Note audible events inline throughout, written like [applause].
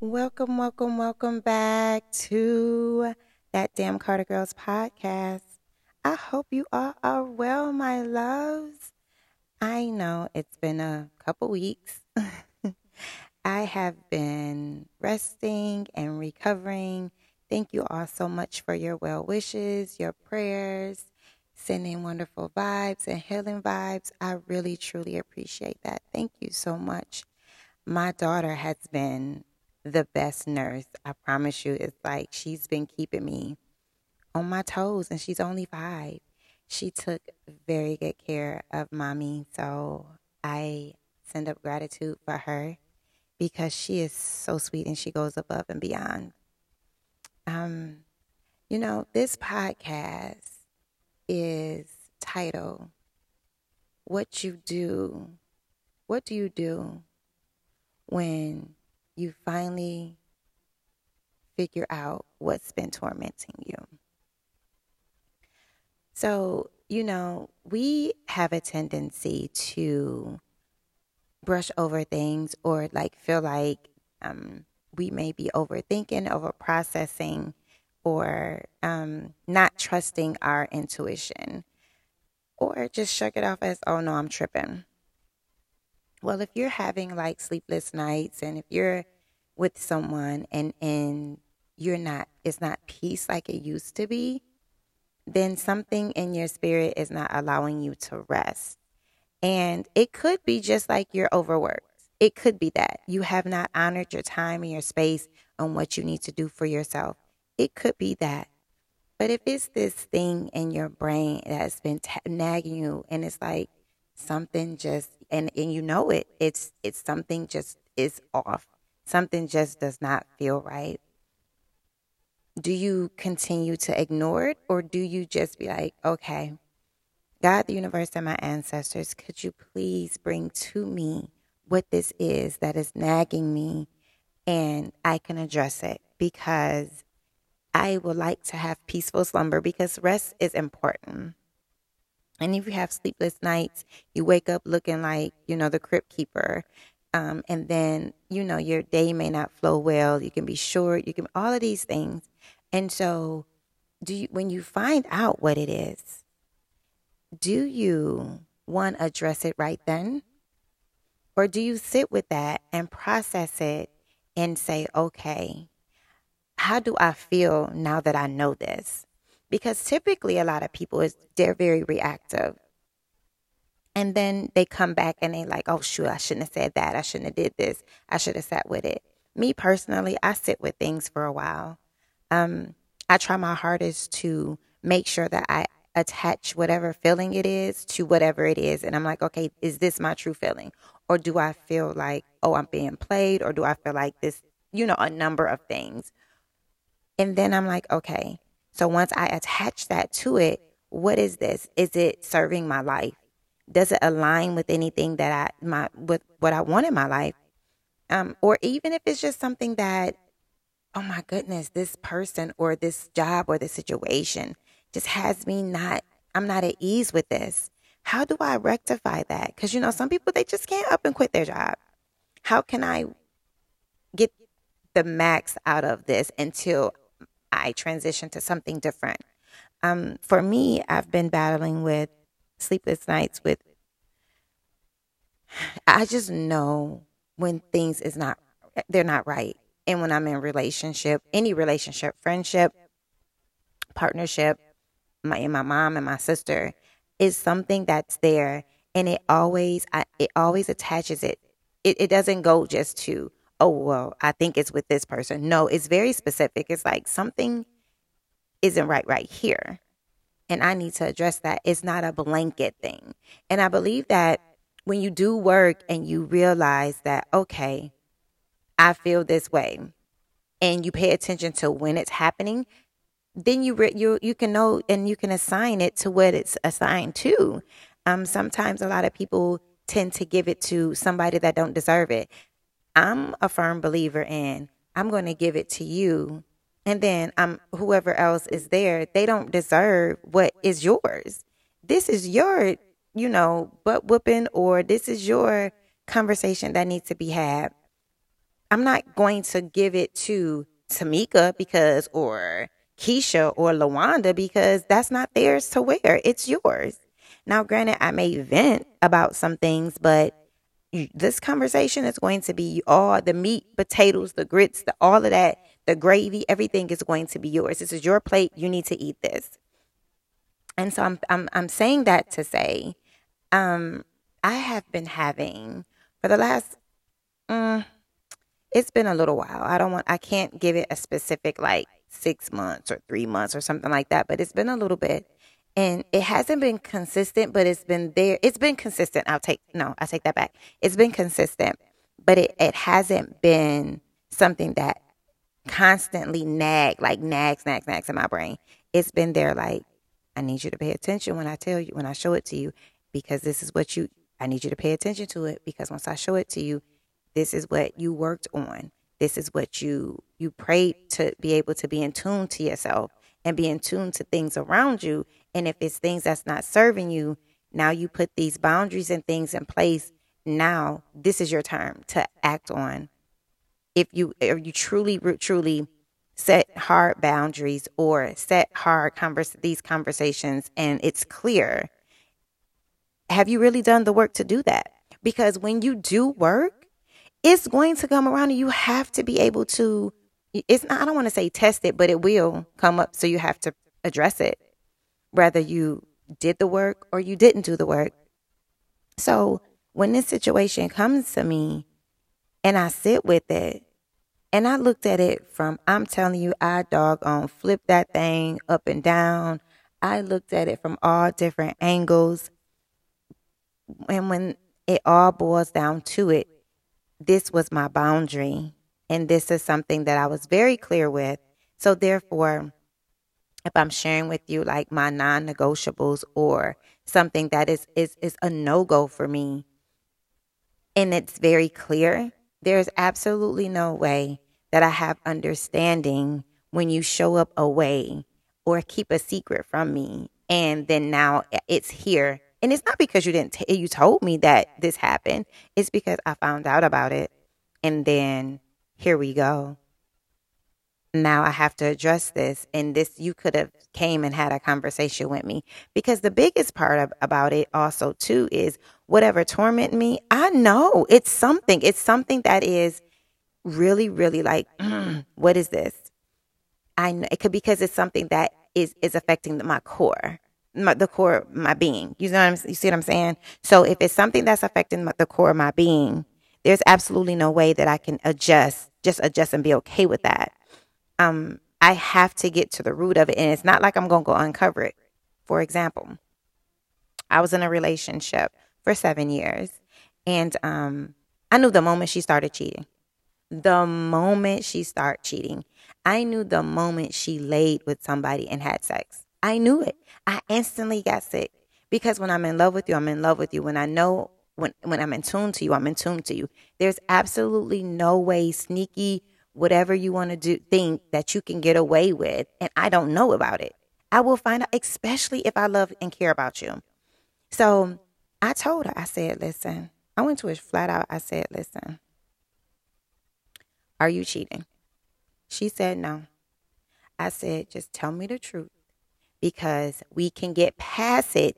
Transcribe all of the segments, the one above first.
Welcome, welcome, welcome back to that Damn Carter Girls podcast. I hope you all are well, my loves. I know it's been a couple weeks. [laughs] I have been resting and recovering. Thank you all so much for your well wishes, your prayers, sending wonderful vibes and healing vibes. I really, truly appreciate that. Thank you so much. My daughter has been the best nurse. I promise you. It's like she's been keeping me on my toes, and she's only five. She took very good care of mommy. So I send up gratitude for her because she is so sweet and she goes above and beyond. Um, you know, this podcast is titled What You Do. What do you do when you finally figure out what's been tormenting you? So, you know, we have a tendency to brush over things or like feel like um, we may be overthinking, over processing, or um, not trusting our intuition, or just shrug it off as, oh no, I'm tripping. Well, if you're having like sleepless nights and if you're with someone and, and you're not, it's not peace like it used to be, then something in your spirit is not allowing you to rest. And it could be just like you're overworked. It could be that you have not honored your time and your space on what you need to do for yourself. It could be that. But if it's this thing in your brain that's been t- nagging you and it's like something just and and you know it, it's it's something just is off. Something just does not feel right do you continue to ignore it or do you just be like, okay, God, the universe, and my ancestors, could you please bring to me what this is that is nagging me and I can address it because I would like to have peaceful slumber because rest is important. And if you have sleepless nights, you wake up looking like, you know, the crypt keeper. Um, and then, you know, your day may not flow well. You can be short. You can, all of these things. And so, do you, when you find out what it is, do you one address it right then? Or do you sit with that and process it and say, okay, how do I feel now that I know this? Because typically a lot of people is they're very reactive. And then they come back and they like, oh shoot, I shouldn't have said that. I shouldn't have did this. I should have sat with it. Me personally, I sit with things for a while um, I try my hardest to make sure that I attach whatever feeling it is to whatever it is. And I'm like, okay, is this my true feeling? Or do I feel like, oh, I'm being played? Or do I feel like this, you know, a number of things? And then I'm like, okay, so once I attach that to it, what is this? Is it serving my life? Does it align with anything that I, my, with what I want in my life? Um, or even if it's just something that oh my goodness, this person or this job or this situation just has me not, I'm not at ease with this. How do I rectify that? Because, you know, some people, they just can't up and quit their job. How can I get the max out of this until I transition to something different? Um, for me, I've been battling with sleepless nights with, I just know when things is not, they're not right and when I'm in relationship, any relationship, friendship, partnership, my and my mom and my sister is something that's there and it always I, it always attaches it. it it doesn't go just to oh well i think it's with this person. No it's very specific. It's like something isn't right right here. And i need to address that. It's not a blanket thing. And i believe that when you do work and you realize that okay I feel this way, and you pay attention to when it's happening, then you re- you you can know and you can assign it to what it's assigned to. Um, sometimes a lot of people tend to give it to somebody that don't deserve it. I'm a firm believer in I'm going to give it to you, and then um whoever else is there, they don't deserve what is yours. This is your you know butt whooping, or this is your conversation that needs to be had I'm not going to give it to Tamika because, or Keisha or Lawanda because that's not theirs to wear. It's yours. Now, granted, I may vent about some things, but this conversation is going to be all the meat, potatoes, the grits, the all of that, the gravy, everything is going to be yours. This is your plate. You need to eat this. And so I'm I'm I'm saying that to say, um, I have been having for the last, um, it's been a little while. I don't want I can't give it a specific like six months or three months or something like that, but it's been a little bit and it hasn't been consistent, but it's been there. It's been consistent. I'll take no, I take that back. It's been consistent, but it, it hasn't been something that constantly nag, like nags, nags, nags in my brain. It's been there like, I need you to pay attention when I tell you, when I show it to you, because this is what you I need you to pay attention to it because once I show it to you, this is what you worked on. This is what you you prayed to be able to be in tune to yourself and be in tune to things around you. And if it's things that's not serving you, now you put these boundaries and things in place. Now this is your time to act on. If you if you truly truly set hard boundaries or set hard these conversations and it's clear have you really done the work to do that because when you do work it's going to come around and you have to be able to it's not, I don't want to say test it, but it will come up. So you have to address it, whether you did the work or you didn't do the work. So when this situation comes to me and I sit with it and I looked at it from, I'm telling you, I doggone flipped that thing up and down. I looked at it from all different angles. And when it all boils down to it, this was my boundary and this is something that I was very clear with. So, therefore, if I'm sharing with you like my non negotiables or something that is, is, is a no go for me, and it's very clear, there's absolutely no way that I have understanding when you show up away or keep a secret from me. And then now it's here. And it's not because you didn't, t- you told me that this happened. It's because I found out about it. And then here we go. Now I have to address this. And this, you could have came and had a conversation with me because the biggest part of, about it also too is whatever torment me. I know it's something. It's something that is really, really like, mm, [clears throat] what is this? I know it could because it's something that is is affecting my core, my, the core of my being. You know, what I'm, you see what I'm saying? So if it's something that's affecting my, the core of my being, there's absolutely no way that I can adjust, just adjust and be okay with that. Um, I have to get to the root of it. And it's not like I'm going to go uncover it. For example, I was in a relationship for seven years. And um, I knew the moment she started cheating. The moment she started cheating. I knew the moment she laid with somebody and had sex. I knew it. I instantly got sick because when I'm in love with you, I'm in love with you. When I know when when I'm in tune to you, I'm in tune to you. There's absolutely no way sneaky whatever you want to do think that you can get away with and I don't know about it. I will find out especially if I love and care about you. So, I told her I said, "Listen, I went to her flat out. I said, "Listen, are you cheating?" She said, "No." I said, "Just tell me the truth because we can get past it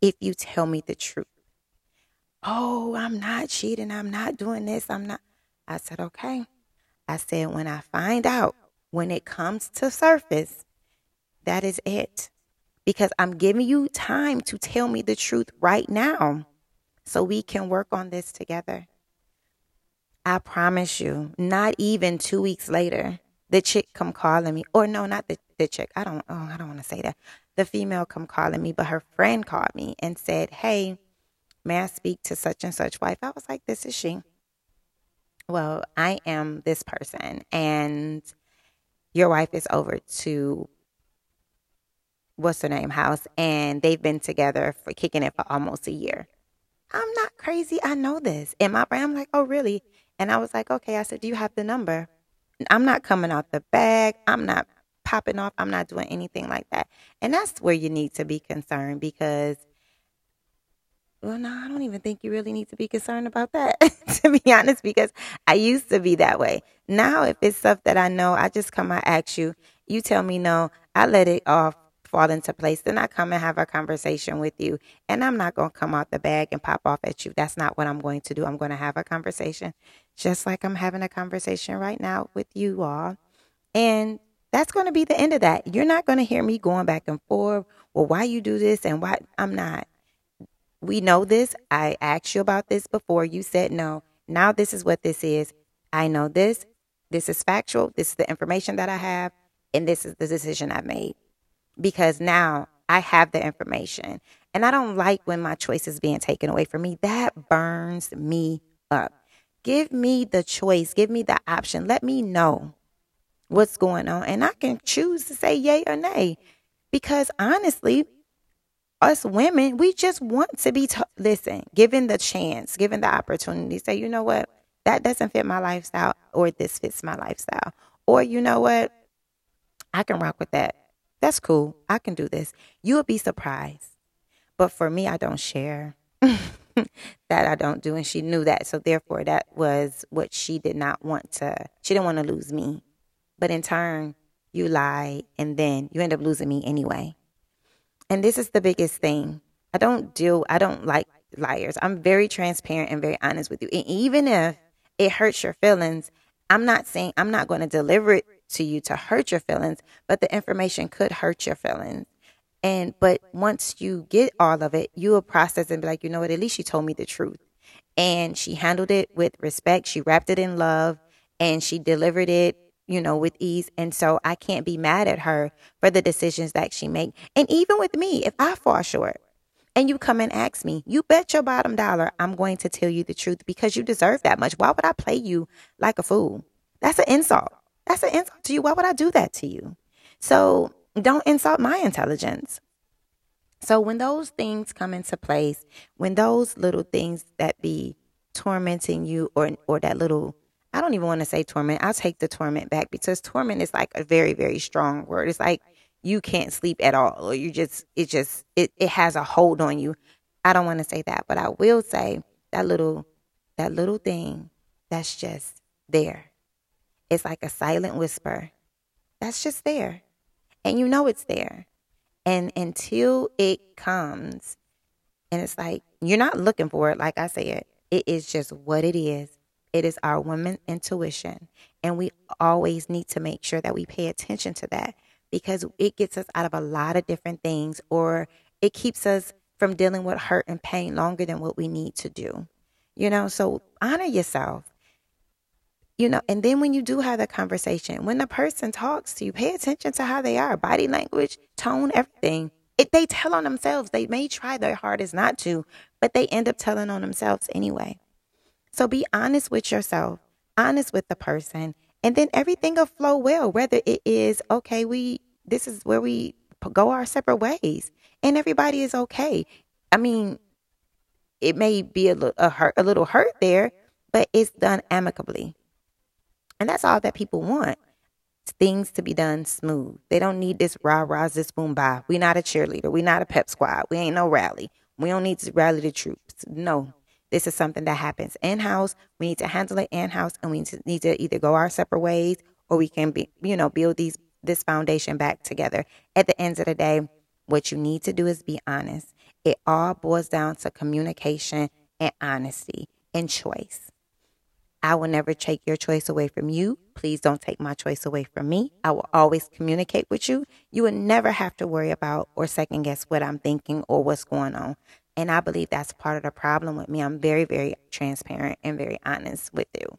if you tell me the truth." oh, I'm not cheating. I'm not doing this. I'm not. I said, okay. I said, when I find out, when it comes to surface, that is it. Because I'm giving you time to tell me the truth right now so we can work on this together. I promise you, not even two weeks later, the chick come calling me. Or no, not the, the chick. I don't oh, I don't want to say that. The female come calling me, but her friend called me and said, Hey, May I speak to such and such wife? I was like, This is she. Well, I am this person, and your wife is over to what's her name house, and they've been together for kicking it for almost a year. I'm not crazy. I know this. In my brain, I'm like, oh, really? And I was like, okay. I said, do you have the number? I'm not coming out the bag. I'm not popping off. I'm not doing anything like that. And that's where you need to be concerned because well, no, I don't even think you really need to be concerned about that, [laughs] to be honest, because I used to be that way. Now, if it's stuff that I know, I just come, I ask you, you tell me no, I let it off fall into place. Then I come and have a conversation with you. And I'm not going to come out the bag and pop off at you. That's not what I'm going to do. I'm going to have a conversation just like I'm having a conversation right now with you all. And that's going to be the end of that. You're not going to hear me going back and forth. Well, why you do this and why I'm not. We know this. I asked you about this before. You said no. Now this is what this is. I know this. This is factual. This is the information that I have. And this is the decision I made. Because now I have the information. And I don't like when my choice is being taken away from me. That burns me up. Give me the choice. Give me the option. Let me know what's going on. And I can choose to say yay or nay. Because honestly, us women, we just want to be, t- listen, given the chance, given the opportunity, say, you know what, that doesn't fit my lifestyle, or this fits my lifestyle. Or, you know what, I can rock with that. That's cool. I can do this. You will be surprised. But for me, I don't share. [laughs] that I don't do. And she knew that. So therefore, that was what she did not want to, she didn't want to lose me. But in turn, you lie and then you end up losing me anyway. And this is the biggest thing. I don't do, I don't like liars. I'm very transparent and very honest with you. And even if it hurts your feelings, I'm not saying I'm not going to deliver it to you to hurt your feelings, but the information could hurt your feelings. And but once you get all of it, you will process and be like, you know what, at least she told me the truth. And she handled it with respect. She wrapped it in love and she delivered it you know, with ease. And so I can't be mad at her for the decisions that she make. And even with me, if I fall short and you come and ask me, you bet your bottom dollar I'm going to tell you the truth because you deserve that much. Why would I play you like a fool? That's an insult. That's an insult to you. Why would I do that to you? So don't insult my intelligence. So when those things come into place, when those little things that be tormenting you or or that little I don't even want to say torment. I'll take the torment back because torment is like a very, very strong word. It's like you can't sleep at all or you just, it just, it, it has a hold on you. I don't want to say that, but I will say that little, that little thing that's just there. It's like a silent whisper that's just there. And you know it's there. And until it comes, and it's like, you're not looking for it, like I said, it is just what it is. It is our woman intuition. And we always need to make sure that we pay attention to that because it gets us out of a lot of different things or it keeps us from dealing with hurt and pain longer than what we need to do. You know, so honor yourself. You know, and then when you do have the conversation, when the person talks to you, pay attention to how they are, body language, tone, everything. If they tell on themselves. They may try their hardest not to, but they end up telling on themselves anyway. So be honest with yourself, honest with the person, and then everything will flow well. Whether it is, okay, we, this is where we go our separate ways and everybody is okay. I mean, it may be a, a, hurt, a little hurt there, but it's done amicably. And that's all that people want. Things to be done smooth. They don't need this rah rah this boom bye. We're not a cheerleader. We're not a pep squad. We ain't no rally. We don't need to rally the troops. No, this is something that happens in house. We need to handle it in house, and we need to, either go our separate ways or we can be, you know, build these this foundation back together. At the end of the day, what you need to do is be honest. It all boils down to communication and honesty and choice. I will never take your choice away from you. Please don't take my choice away from me. I will always communicate with you. You will never have to worry about or second guess what I'm thinking or what's going on. And I believe that's part of the problem with me. I'm very, very transparent and very honest with you.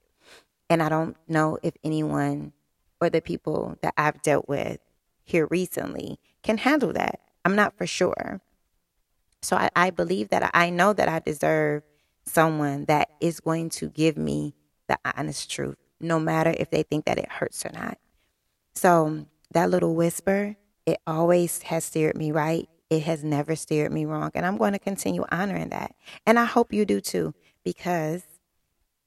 And I don't know if anyone or the people that I've dealt with here recently can handle that. I'm not for sure. So I, I believe that I know that I deserve someone that is going to give me the honest truth, no matter if they think that it hurts or not. So that little whisper, it always has steered me right it has never steered me wrong. And I'm going to continue honoring that. And I hope you do too, because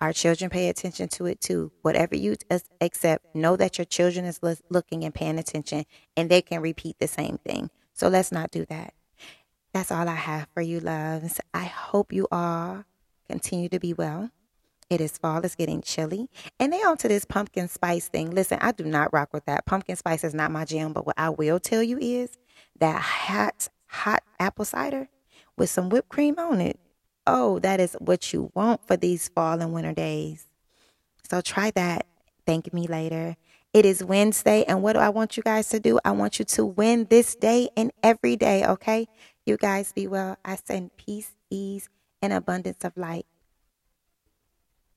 our children pay attention to it too. Whatever you accept, know that your children is looking and paying attention and they can repeat the same thing. So let's not do that. that's all I have for you, loves. I hope you all continue to be well. It is fall, it's getting chilly. And they onto this pumpkin spice thing. Listen, I do not rock with that. Pumpkin spice is not my jam, but what I will tell you is that hot, hot apple cider with some whipped cream on it. Oh, that is what you want for these fall and winter days. So try that. Thank me later. It is Wednesday, and what do I want you guys to do? I want you to win this day and every day, okay? You guys be well. I send peace, ease, and abundance of light